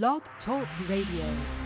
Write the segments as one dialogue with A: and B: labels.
A: Blog Talk Radio.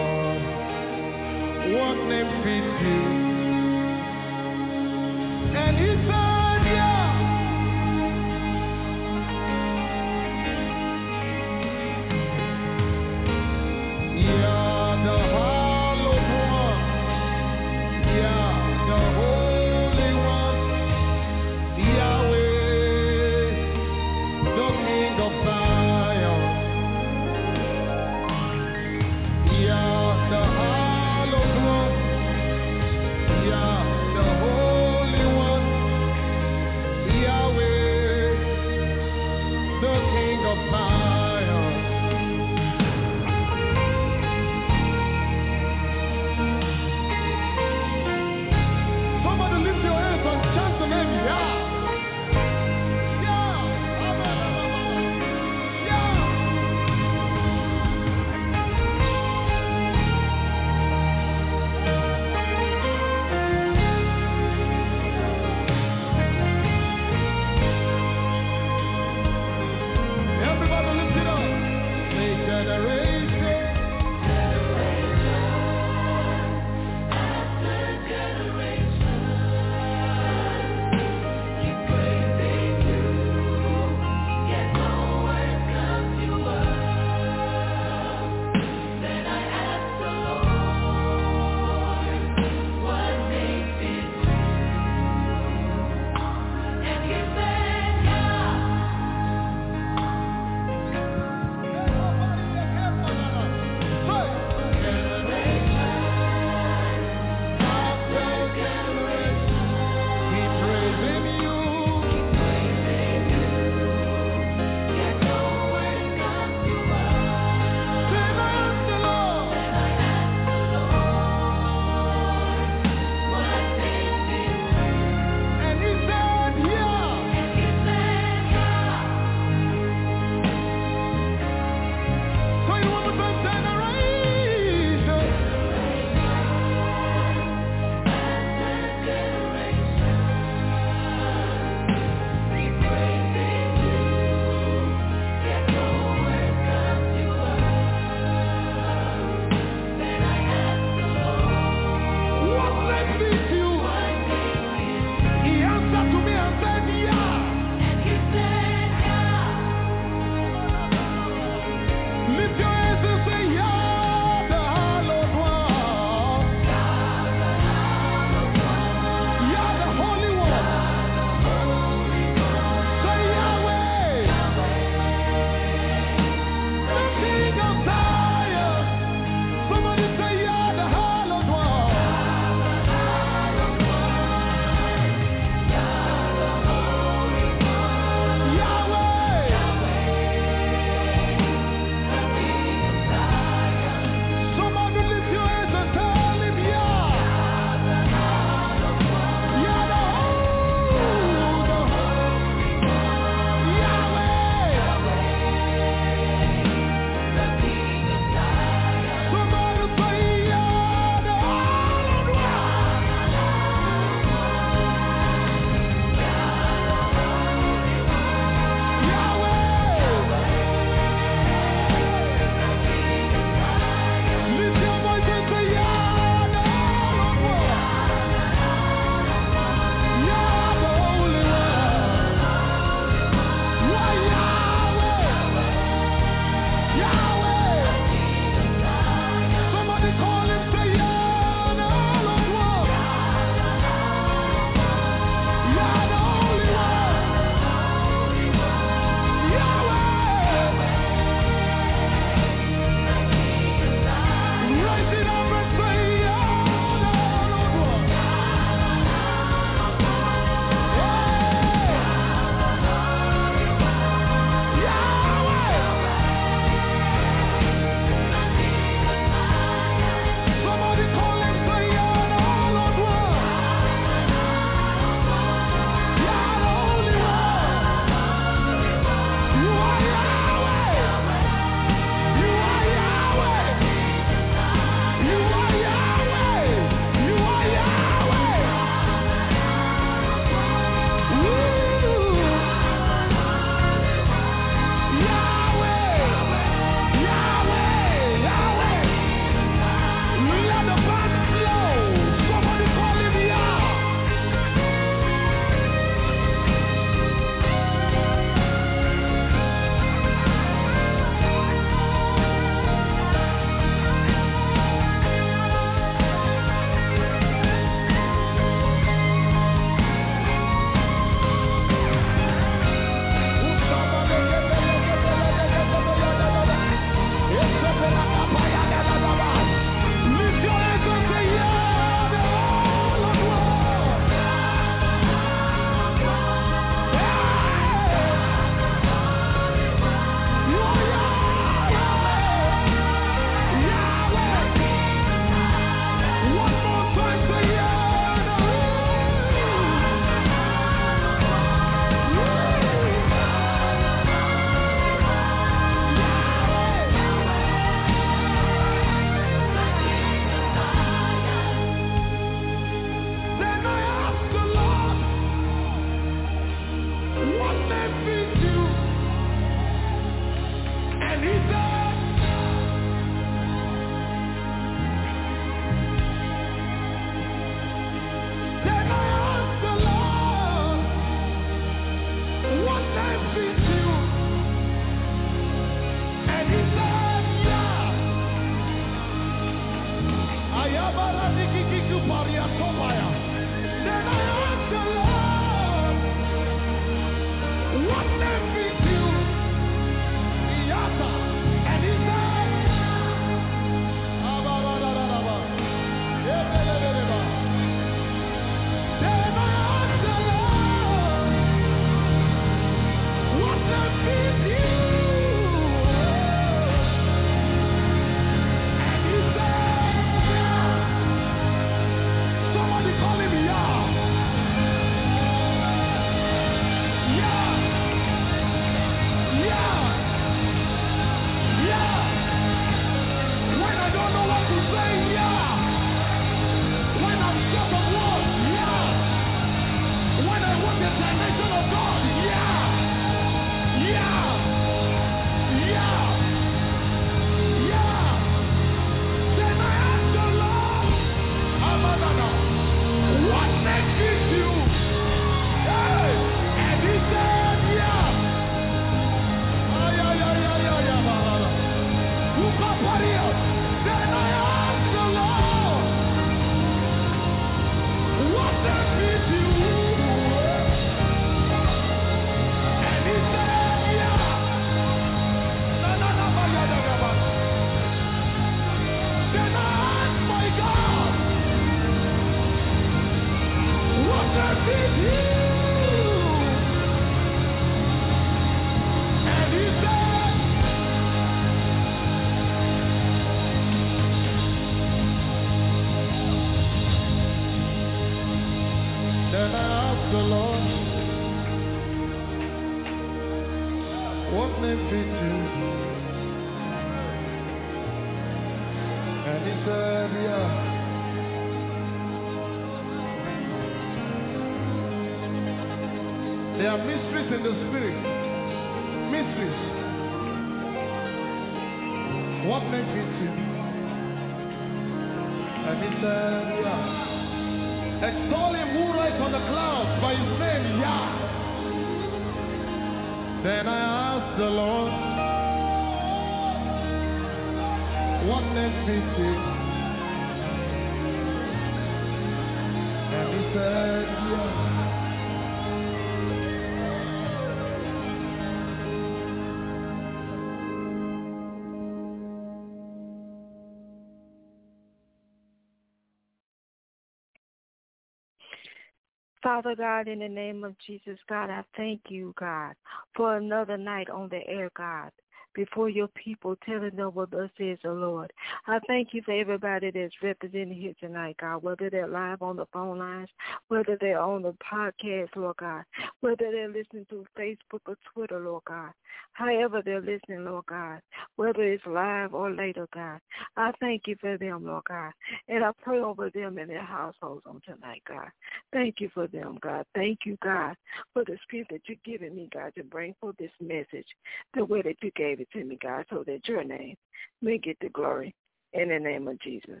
B: Father God, in the name of Jesus, God, I thank you, God, for another night on the air, God, before your people telling them what thus says the Lord. I thank you for everybody that's represented here tonight, God, whether they're live on the phone lines, whether they're on the podcast, Lord God, whether they're listening through Facebook or Twitter, Lord God, however they're listening, Lord God, whether it's live or later, God. I thank you for them, Lord God, and I pray over them and their households on tonight, God. Thank you for them, God. Thank you, God, for the spirit that you've given me, God, to bring forth this message the way that you gave it to me, God, so that your name may get the glory. In the name of Jesus.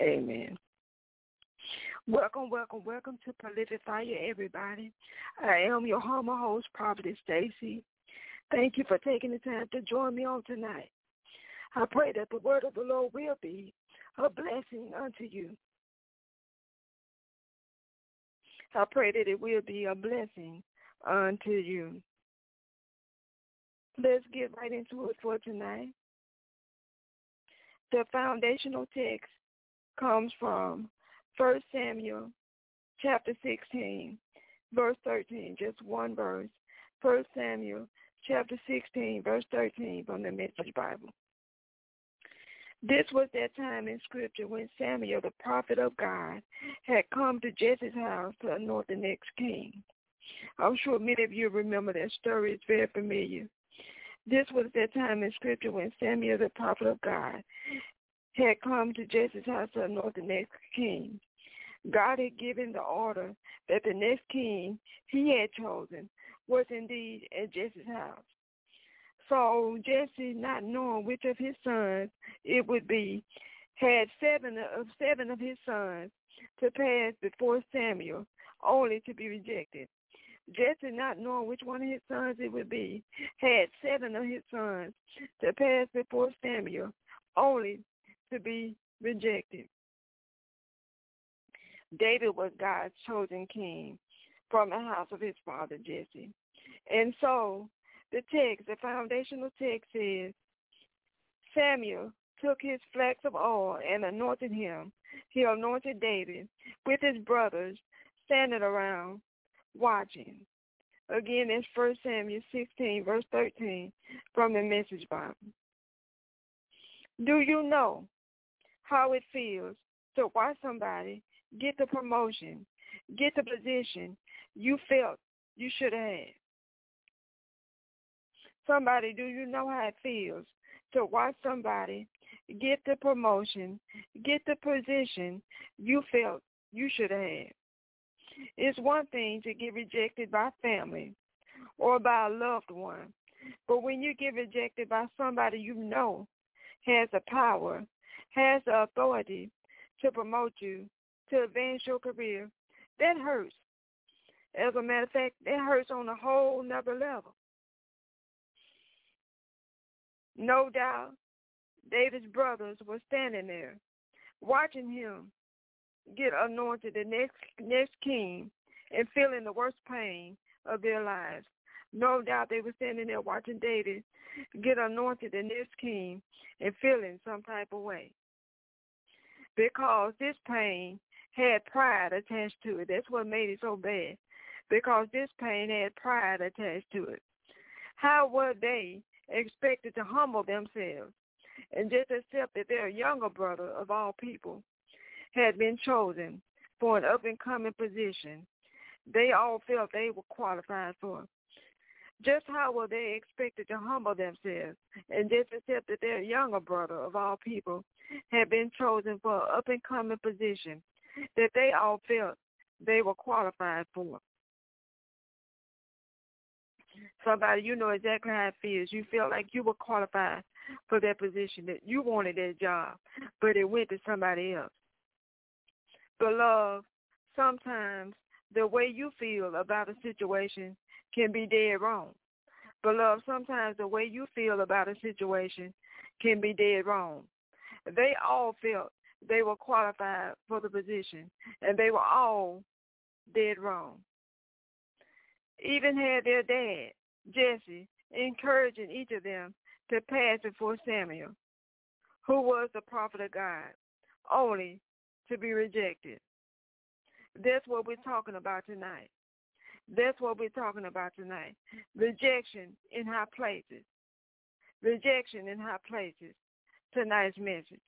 B: Amen. Welcome, welcome, welcome to Prolific Fire, everybody. I am your humble host, Prophetess Stacy. Thank you for taking the time to join me on tonight. I pray that the word of the Lord will be a blessing unto you. I pray that it will be a blessing unto you. Let's get right into it for tonight. The foundational text comes from 1 Samuel chapter 16, verse 13, just one verse. 1 Samuel chapter 16, verse 13 from the Message Bible. This was that time in Scripture when Samuel, the prophet of God, had come to Jesse's house to anoint the next king. I'm sure many of you remember that story. It's very familiar. This was that time in Scripture when Samuel, the prophet of God, had come to Jesse's house to anoint the next king. God had given the order that the next king he had chosen was indeed at Jesse's house. So Jesse, not knowing which of his sons it would be, had seven of seven of his sons to pass before Samuel, only to be rejected. Jesse, not knowing which one of his sons it would be, had seven of his sons to pass before Samuel, only to be rejected. David was God's chosen king from the house of his father Jesse. And so the text, the foundational text says, Samuel took his flax of oil and anointed him. He anointed David with his brothers standing around watching. Again, it's 1 Samuel 16, verse 13 from the Message Bible. Do you know how it feels to watch somebody get the promotion, get the position you felt you should have? Somebody, do you know how it feels to watch somebody get the promotion, get the position you felt you should have? It's one thing to get rejected by family or by a loved one, but when you get rejected by somebody you know has the power, has the authority to promote you, to advance your career, that hurts. As a matter of fact, that hurts on a whole nother level. No doubt, David's brothers were standing there, watching him get anointed the next next king and feeling the worst pain of their lives. No doubt they were standing there watching David get anointed the next king and feeling some type of way. Because this pain had pride attached to it. That's what made it so bad. Because this pain had pride attached to it. How were they expected to humble themselves and just accept that their younger brother of all people had been chosen for an up and coming position they all felt they were qualified for. Just how were they expected to humble themselves and just accept that their younger brother of all people had been chosen for an up and coming position that they all felt they were qualified for? Somebody, you know exactly how it feels. You feel like you were qualified for that position, that you wanted that job, but it went to somebody else. Beloved, sometimes the way you feel about a situation can be dead wrong. Beloved, sometimes the way you feel about a situation can be dead wrong. They all felt they were qualified for the position, and they were all dead wrong. Even had their dad, Jesse, encouraging each of them to pass before Samuel, who was the prophet of God, only to be rejected. That's what we're talking about tonight. That's what we're talking about tonight. Rejection in high places. Rejection in high places. Tonight's message.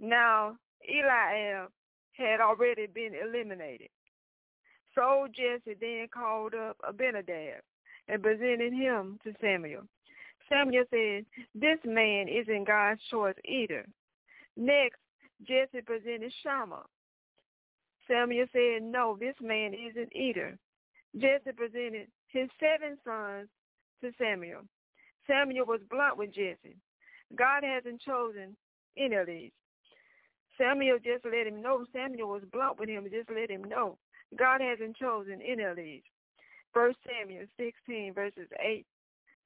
B: Now, Eliab had already been eliminated. So Jesse then called up Abinadab and presented him to Samuel. Samuel said, this man isn't God's choice either. Next, Jesse presented Shammah Samuel said, no, this man isn't either. Jesse presented his seven sons to Samuel. Samuel was blunt with Jesse. God hasn't chosen any of these. Samuel just let him know. Samuel was blunt with him. Just let him know. God hasn't chosen any of these. First Samuel 16, verses 8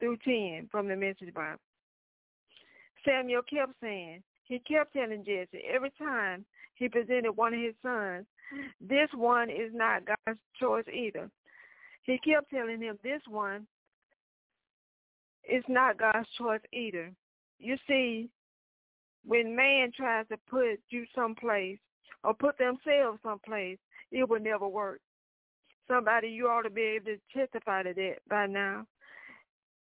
B: through 10 from the Message Bible. Samuel kept saying, he kept telling Jesse every time he presented one of his sons, this one is not God's choice either. He kept telling him this one is not God's choice either. You see, when man tries to put you someplace or put themselves someplace, it will never work. Somebody, you ought to be able to testify to that by now.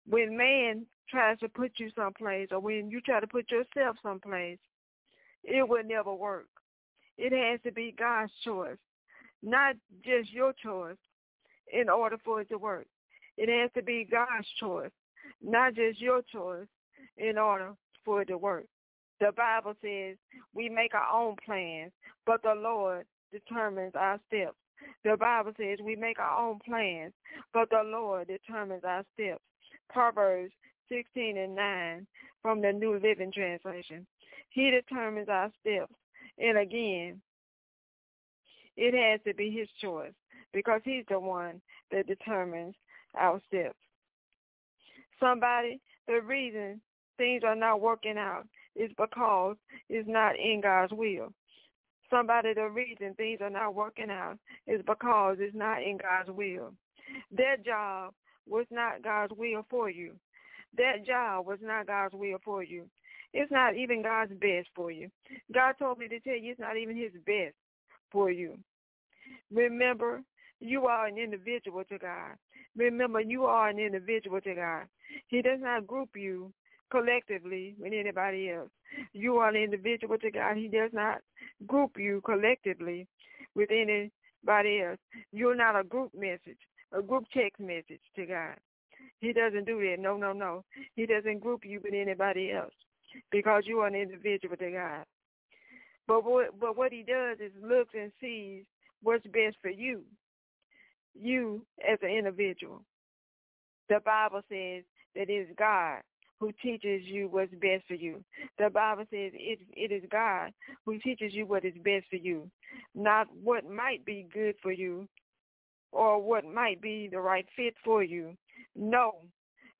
B: When man tries to put you someplace or when you try to put yourself someplace, it will never work. It has to be God's choice, not just your choice in order for it to work. It has to be God's choice, not just your choice in order for it to work. The Bible says we make our own plans, but the Lord determines our steps. The Bible says we make our own plans, but the Lord determines our steps. Proverbs 16 and 9 from the New Living Translation. He determines our steps. And again, it has to be his choice because he's the one that determines our steps. Somebody, the reason things are not working out is because it's not in God's will. Somebody, the reason things are not working out is because it's not in God's will. That job was not God's will for you. That job was not God's will for you. It's not even God's best for you. God told me to tell you it's not even his best for you. Remember, you are an individual to God. Remember, you are an individual to God. He does not group you collectively with anybody else. You are an individual to God. He does not group you collectively with anybody else. You're not a group message, a group text message to God. He doesn't do that. No, no, no. He doesn't group you with anybody else because you are an individual to God. But what, but what he does is looks and sees what's best for you, you as an individual. The Bible says that it is God who teaches you what's best for you. The Bible says it, it is God who teaches you what is best for you, not what might be good for you or what might be the right fit for you. No,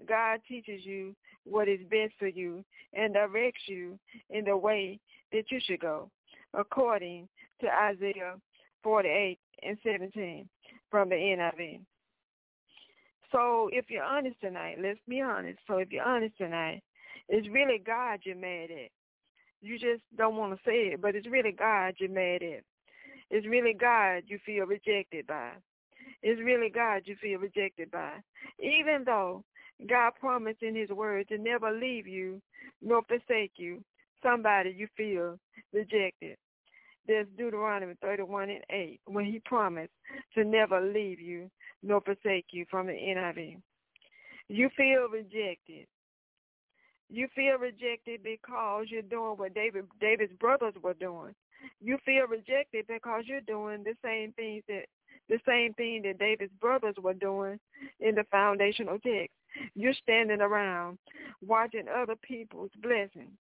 B: God teaches you what is best for you and directs you in the way that you should go, according to Isaiah 48 and 17 from the NIV. So if you're honest tonight, let's be honest. So if you're honest tonight, it's really God you're mad at. You just don't want to say it, but it's really God you're mad at. It's really God you feel rejected by. It's really God you feel rejected by. Even though God promised in his word to never leave you nor forsake you, somebody you feel rejected. There's Deuteronomy 31 and 8 when he promised to never leave you nor forsake you from the NIV. You feel rejected. You feel rejected because you're doing what David David's brothers were doing. You feel rejected because you're doing the same things that the same thing that David's brothers were doing in the foundational text. You're standing around watching other people's blessings.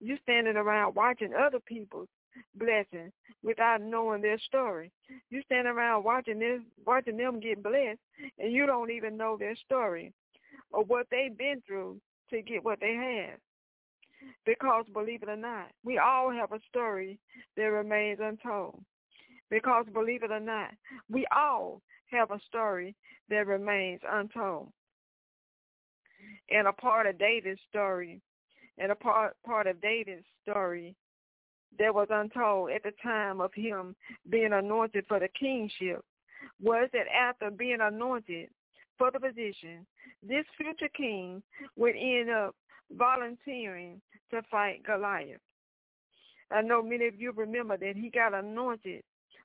B: You're standing around watching other people's blessings without knowing their story. You stand around watching this, watching them get blessed, and you don't even know their story or what they've been through to get what they have. Because believe it or not, we all have a story that remains untold. Because believe it or not, we all have a story that remains untold. And a part of David's story, and a part part of David's story that was untold at the time of him being anointed for the kingship was that after being anointed for the position, this future king would end up volunteering to fight Goliath. I know many of you remember that he got anointed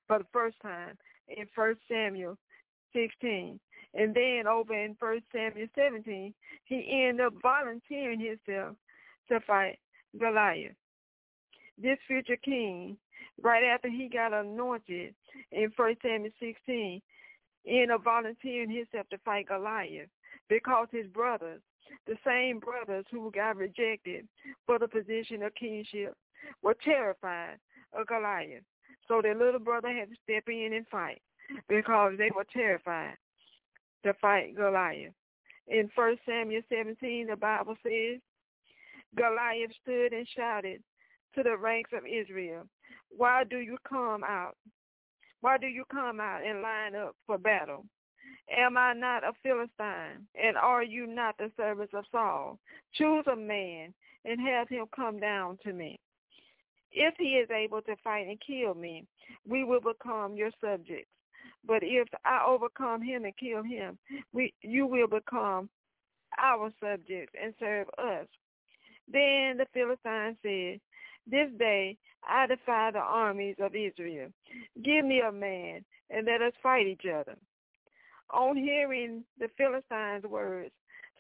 B: for the first time in 1 Samuel 16. And then over in 1 Samuel 17, he ended up volunteering himself to fight Goliath this future king, right after he got anointed in 1 Samuel 16, ended up volunteering himself to fight Goliath because his brothers, the same brothers who got rejected for the position of kingship, were terrified of Goliath. So their little brother had to step in and fight because they were terrified to fight Goliath. In 1 Samuel 17, the Bible says, Goliath stood and shouted, to the ranks of Israel. Why do you come out? Why do you come out and line up for battle? Am I not a Philistine? And are you not the servants of Saul? Choose a man and have him come down to me. If he is able to fight and kill me, we will become your subjects. But if I overcome him and kill him, we, you will become our subjects and serve us. Then the Philistine said, this day I defy the armies of Israel. Give me a man, and let us fight each other. On hearing the Philistines' words,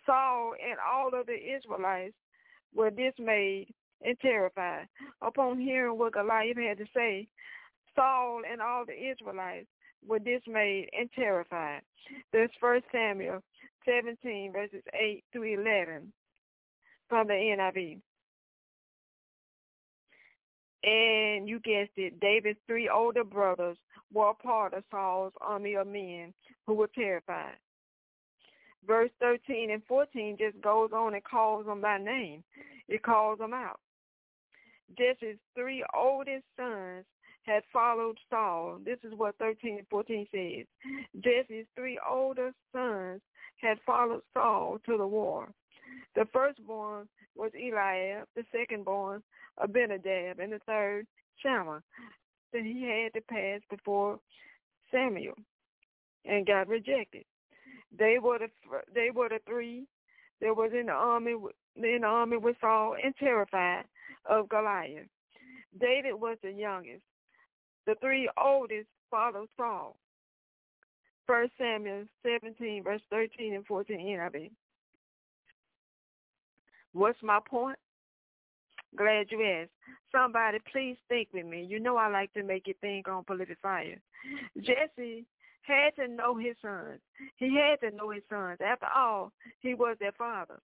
B: Saul and all of the Israelites were dismayed and terrified. Upon hearing what Goliath had to say, Saul and all the Israelites were dismayed and terrified. This First Samuel 17, verses 8 through 11 from the NIV. And you guessed it, David's three older brothers were a part of Saul's army of men who were terrified. Verse 13 and 14 just goes on and calls them by name. It calls them out. Jesse's three oldest sons had followed Saul. This is what 13 and 14 says. Jesse's three older sons had followed Saul to the war. The firstborn was Eliab, the secondborn Abinadab, and the third Shammah. That he had to pass before Samuel and got rejected. They were the they were the three that was in the army in the army with Saul and terrified of Goliath. David was the youngest. The three oldest followed Saul. First Samuel 17, verse 13 and 14 NIV. What's my point? Glad you asked. Somebody, please think with me. You know I like to make you think on Prolific Fire. Jesse had to know his sons. He had to know his sons. After all, he was their father.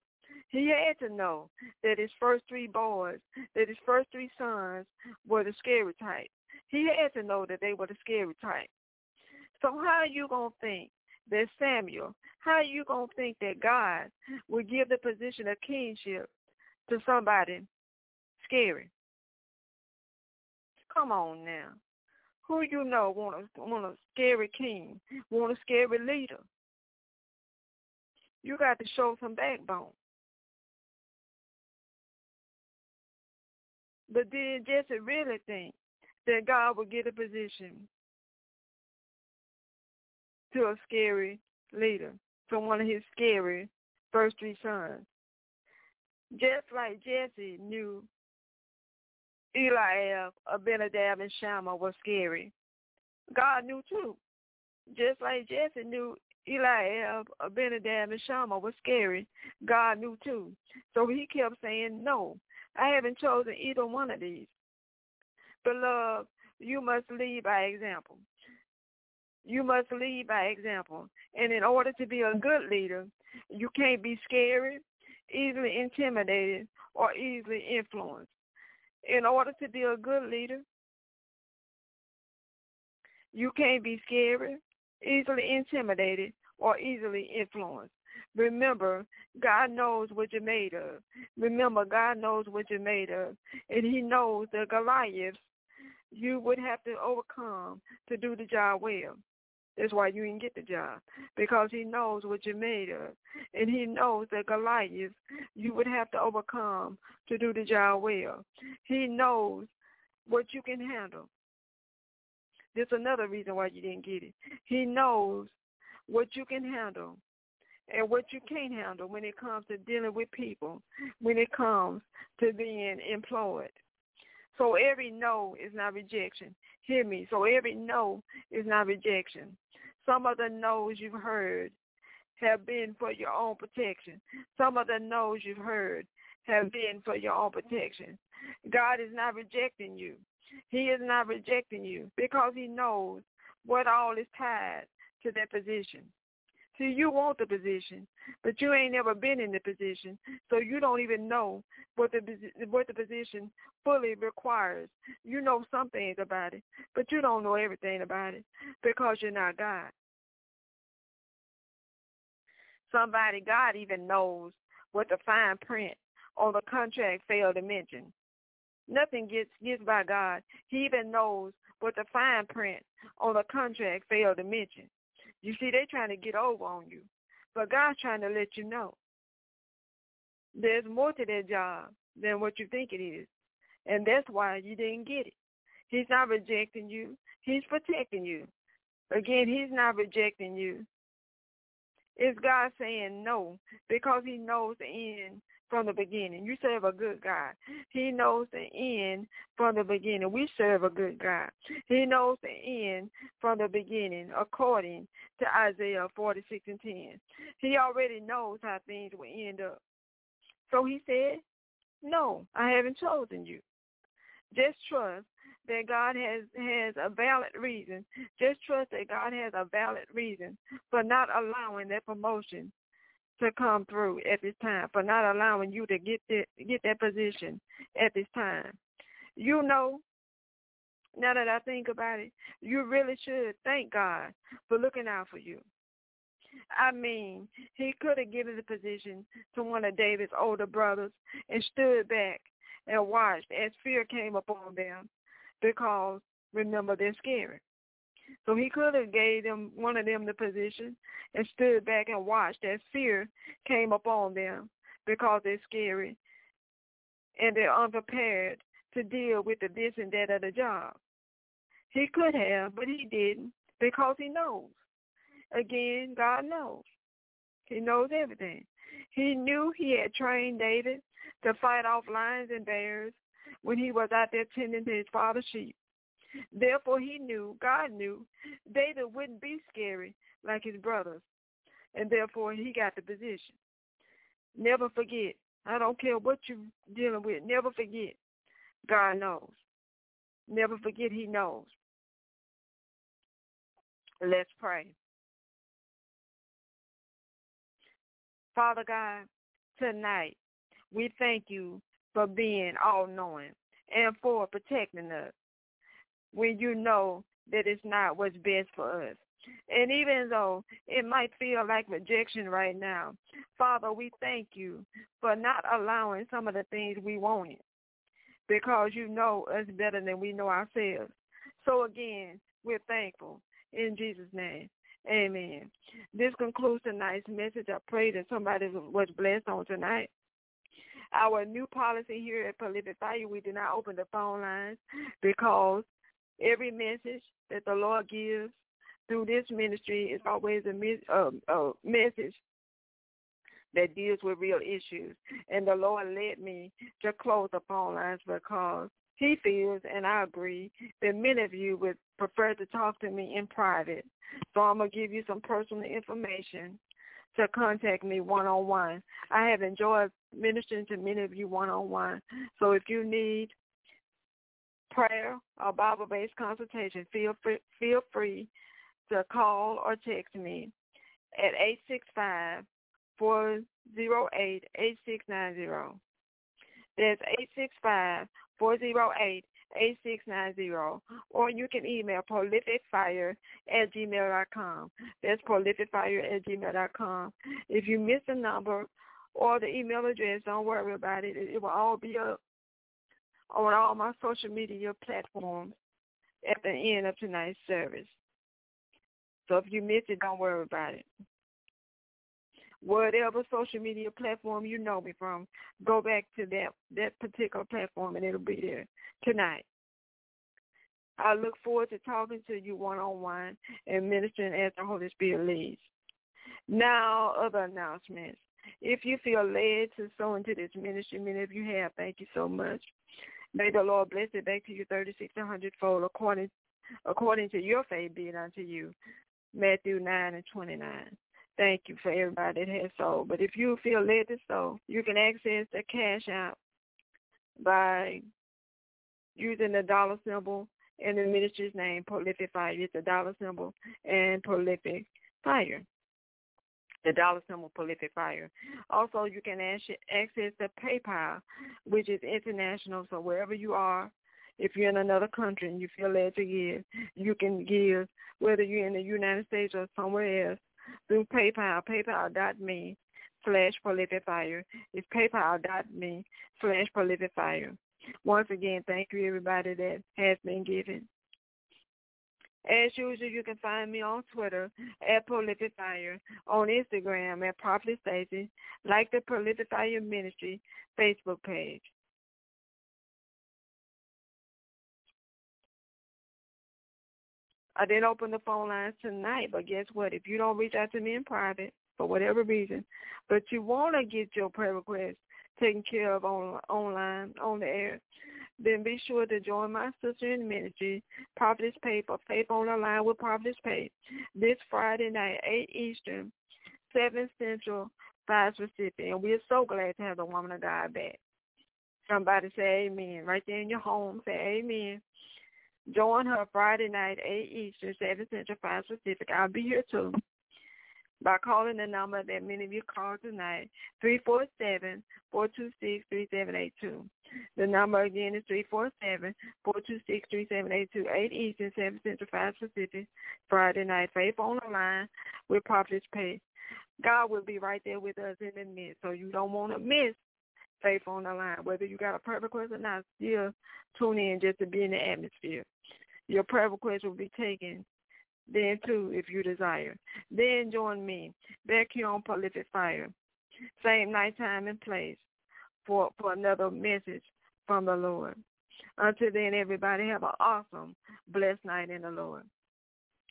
B: He had to know that his first three boys, that his first three sons were the scary type. He had to know that they were the scary type. So how are you going to think that Samuel, how are you going to think that God would give the position of kingship to somebody scary? Come on now. Who you know want a want a scary king, want a scary leader? You got to show some backbone. But did Jesse really think that God would get a position to a scary leader, from one of his scary first three sons? Just like Jesse knew Eliab, Abinadab, and Shammah were scary. God knew too. Just like Jesse knew Eliab, Abinadab, and Shammah were scary, God knew too. So he kept saying, no, I haven't chosen either one of these. Beloved, you must lead by example. You must lead by example. And in order to be a good leader, you can't be scary, easily intimidated, or easily influenced in order to be a good leader, you can't be scary, easily intimidated, or easily influenced. Remember, God knows what you're made of. Remember, God knows what you're made of. And he knows the Goliaths you would have to overcome to do the job well. That's why you didn't get the job. Because he knows what you're made of. And he knows that Goliath you would have to overcome to do the job well. He knows what you can handle. There's another reason why you didn't get it. He knows what you can handle and what you can't handle when it comes to dealing with people, when it comes to being employed. So every no is not rejection. Hear me. So every no is not rejection. Some of the no's you've heard have been for your own protection. Some of the no's you've heard have been for your own protection. God is not rejecting you. He is not rejecting you because he knows what all is tied to that position. See, you want the position, but you ain't never been in the position, so you don't even know what the what the position fully requires. You know some things about it, but you don't know everything about it because you're not God. Somebody God even knows what the fine print on the contract failed to mention. Nothing gets gets by God. He even knows what the fine print on the contract failed to mention. You see, they're trying to get over on you. But God's trying to let you know there's more to that job than what you think it is. And that's why you didn't get it. He's not rejecting you. He's protecting you. Again, he's not rejecting you. It's God saying no because he knows the end from the beginning. You serve a good God. He knows the end from the beginning. We serve a good God. He knows the end from the beginning according to Isaiah 46 and 10. He already knows how things will end up. So he said, no, I haven't chosen you. Just trust that God has has a valid reason. Just trust that God has a valid reason for not allowing that promotion to come through at this time, for not allowing you to get that get that position at this time. You know, now that I think about it, you really should thank God for looking out for you. I mean, he could have given the position to one of David's older brothers and stood back and watched as fear came upon them because remember they're scary. So he could have gave them one of them the position and stood back and watched as fear came upon them because they're scary and they're unprepared to deal with the this and that of the job. He could have, but he didn't because he knows. Again, God knows. He knows everything. He knew he had trained David to fight off lions and bears when he was out there tending to his father's sheep. Therefore he knew, God knew, David wouldn't be scary like his brothers. And therefore he got the position. Never forget. I don't care what you're dealing with. Never forget. God knows. Never forget he knows. Let's pray. Father God, tonight we thank you for being all-knowing and for protecting us when you know that it's not what's best for us. And even though it might feel like rejection right now, Father, we thank you for not allowing some of the things we wanted because you know us better than we know ourselves. So again, we're thankful in Jesus' name. Amen. This concludes tonight's message. I pray that somebody was blessed on tonight. Our new policy here at Prolific Fire, we do not open the phone lines because every message that the Lord gives through this ministry is always a, a, um, a message that deals with real issues. And the Lord led me to close the phone lines because he feels, and I agree, that many of you would prefer to talk to me in private. So I'm going to give you some personal information to contact me one-on-one. I have enjoyed ministering to many of you one-on-one. So if you need prayer or Bible-based consultation, feel free, feel free to call or text me at 865 408 8690. That's 865 408 8690. Or you can email prolificfire at gmail.com. That's prolificfire at gmail.com. If you miss the number or the email address, don't worry about it. It will all be up on all my social media platforms at the end of tonight's service. So if you miss it, don't worry about it. Whatever social media platform you know me from, go back to that that particular platform and it'll be there tonight. I look forward to talking to you one-on-one and ministering as the Holy Spirit leads. Now, other announcements. If you feel led to sow into this ministry, many of you have, thank you so much. May the Lord bless it back to you 36 a hundredfold according according to your faith be it unto you. Matthew 9 and 29. Thank you for everybody that has sold. But if you feel led to sow, you can access the Cash App by using the dollar symbol and the ministry's name, Prolific Fire. It's a dollar symbol and Prolific Fire. The dollar symbol Prolific Fire. Also, you can access the PayPal, which is international. So wherever you are, if you're in another country and you feel led to give, you can give, whether you're in the United States or somewhere else, through PayPal, paypal.me slash prolificfire. It's paypal.me slash prolificfire. Once again, thank you everybody that has been given. As usual, you can find me on Twitter at Prolific Fire, on Instagram at Prophet Stacy, like the Prolific Fire Ministry Facebook page. I didn't open the phone lines tonight, but guess what? If you don't reach out to me in private for whatever reason, but you want to get your prayer request taken care of on online on the air, then be sure to join my sister in ministry, Prophetess Pay for Faith on the Line with Prophetess Pay this Friday night, 8 Eastern, 7 Central, 5 Pacific. And we're so glad to have the woman of God back. Somebody say amen. Right there in your home, say amen. Join her Friday night, 8 Eastern, 7 Central, 5 Pacific. I'll be here too by calling the number that many of you called tonight, 347-426-3782. The number again is 347-426-3782, 8 Eastern, 7 Central, 5 Pacific, Friday night. Faith on the line with Prophetess Pay. God will be right there with us in the midst, so you don't want to miss Faith on the line. Whether you got a prayer request or not, still tune in just to be in the atmosphere. Your prayer request will be taken then too if you desire. Then join me back here on Prolific Fire. Same night, time, and place for, for another message from the Lord. Until then, everybody have an awesome, blessed night in the Lord.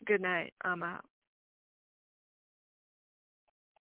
B: Good night. I'm out.